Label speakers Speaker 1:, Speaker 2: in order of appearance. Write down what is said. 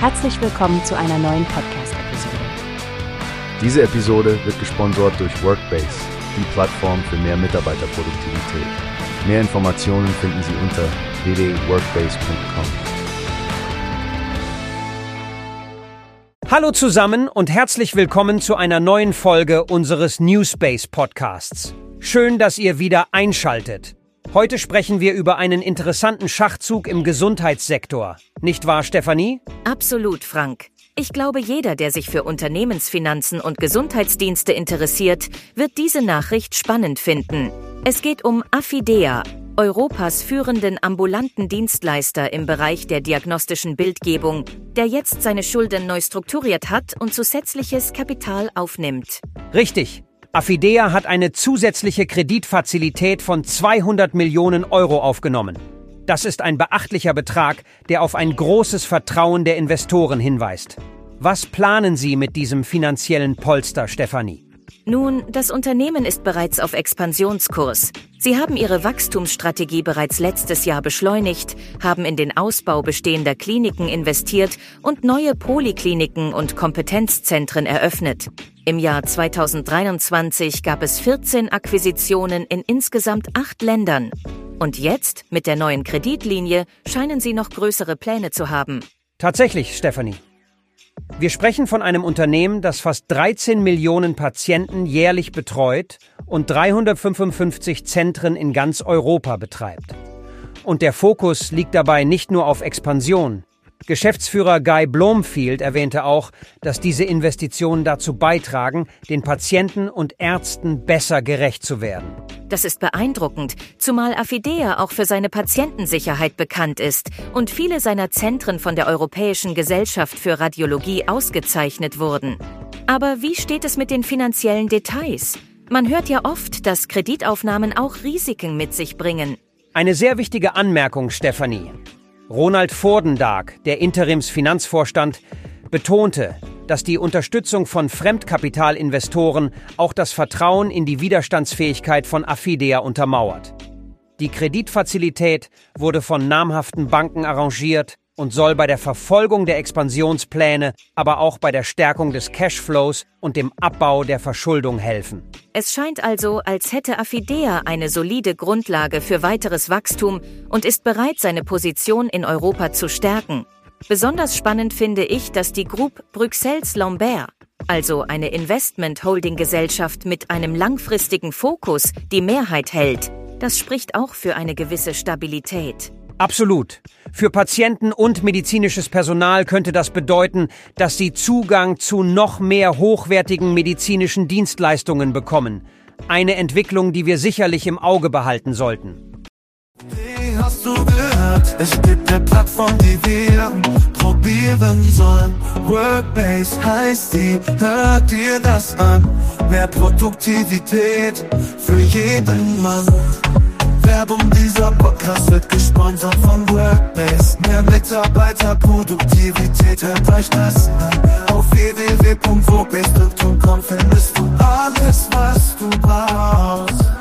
Speaker 1: Herzlich willkommen zu einer neuen Podcast-Episode.
Speaker 2: Diese Episode wird gesponsert durch Workbase, die Plattform für mehr Mitarbeiterproduktivität. Mehr Informationen finden Sie unter www.workbase.com.
Speaker 3: Hallo zusammen und herzlich willkommen zu einer neuen Folge unseres Newspace Podcasts. Schön, dass ihr wieder einschaltet. Heute sprechen wir über einen interessanten Schachzug im Gesundheitssektor. Nicht wahr, Stefanie?
Speaker 4: Absolut, Frank. Ich glaube, jeder, der sich für Unternehmensfinanzen und Gesundheitsdienste interessiert, wird diese Nachricht spannend finden. Es geht um Affidea, Europas führenden ambulanten Dienstleister im Bereich der diagnostischen Bildgebung, der jetzt seine Schulden neu strukturiert hat und zusätzliches Kapital aufnimmt.
Speaker 3: Richtig. Affidea hat eine zusätzliche Kreditfazilität von 200 Millionen Euro aufgenommen. Das ist ein beachtlicher Betrag, der auf ein großes Vertrauen der Investoren hinweist. Was planen Sie mit diesem finanziellen Polster, Stefanie?
Speaker 4: Nun, das Unternehmen ist bereits auf Expansionskurs. Sie haben ihre Wachstumsstrategie bereits letztes Jahr beschleunigt, haben in den Ausbau bestehender Kliniken investiert und neue Polikliniken und Kompetenzzentren eröffnet. Im Jahr 2023 gab es 14 Akquisitionen in insgesamt acht Ländern. Und jetzt, mit der neuen Kreditlinie, scheinen sie noch größere Pläne zu haben.
Speaker 3: Tatsächlich, Stefanie. Wir sprechen von einem Unternehmen, das fast 13 Millionen Patienten jährlich betreut und 355 Zentren in ganz Europa betreibt. Und der Fokus liegt dabei nicht nur auf Expansion. Geschäftsführer Guy Blomfield erwähnte auch, dass diese Investitionen dazu beitragen, den Patienten und Ärzten besser gerecht zu werden.
Speaker 4: Das ist beeindruckend, zumal Affidea auch für seine Patientensicherheit bekannt ist und viele seiner Zentren von der Europäischen Gesellschaft für Radiologie ausgezeichnet wurden. Aber wie steht es mit den finanziellen Details? Man hört ja oft, dass Kreditaufnahmen auch Risiken mit sich bringen.
Speaker 3: Eine sehr wichtige Anmerkung, Stefanie. Ronald Vordendag, der Interimsfinanzvorstand, betonte, dass die Unterstützung von Fremdkapitalinvestoren auch das Vertrauen in die Widerstandsfähigkeit von Affidea untermauert. Die Kreditfazilität wurde von namhaften Banken arrangiert und soll bei der Verfolgung der Expansionspläne, aber auch bei der Stärkung des Cashflows und dem Abbau der Verschuldung helfen.
Speaker 4: Es scheint also, als hätte Affidea eine solide Grundlage für weiteres Wachstum und ist bereit, seine Position in Europa zu stärken. Besonders spannend finde ich, dass die Groupe Bruxelles Lambert, also eine Investment-Holding-Gesellschaft mit einem langfristigen Fokus, die Mehrheit hält. Das spricht auch für eine gewisse Stabilität.
Speaker 3: Absolut. Für Patienten und medizinisches Personal könnte das bedeuten, dass sie Zugang zu noch mehr hochwertigen medizinischen Dienstleistungen bekommen. Eine Entwicklung, die wir sicherlich im Auge behalten sollten.
Speaker 5: Wie hast du gehört? Es gibt eine Plattform, die wir probieren sollen. Workbase heißt die, hört dir das an. Mehr Produktivität für jeden Mann. Werbung, dieser Podcast wird gesponsert von Workbase. Mehr Mitarbeiter, Produktivität euch das an. Auf www.wobest.com findest du alles, was du brauchst.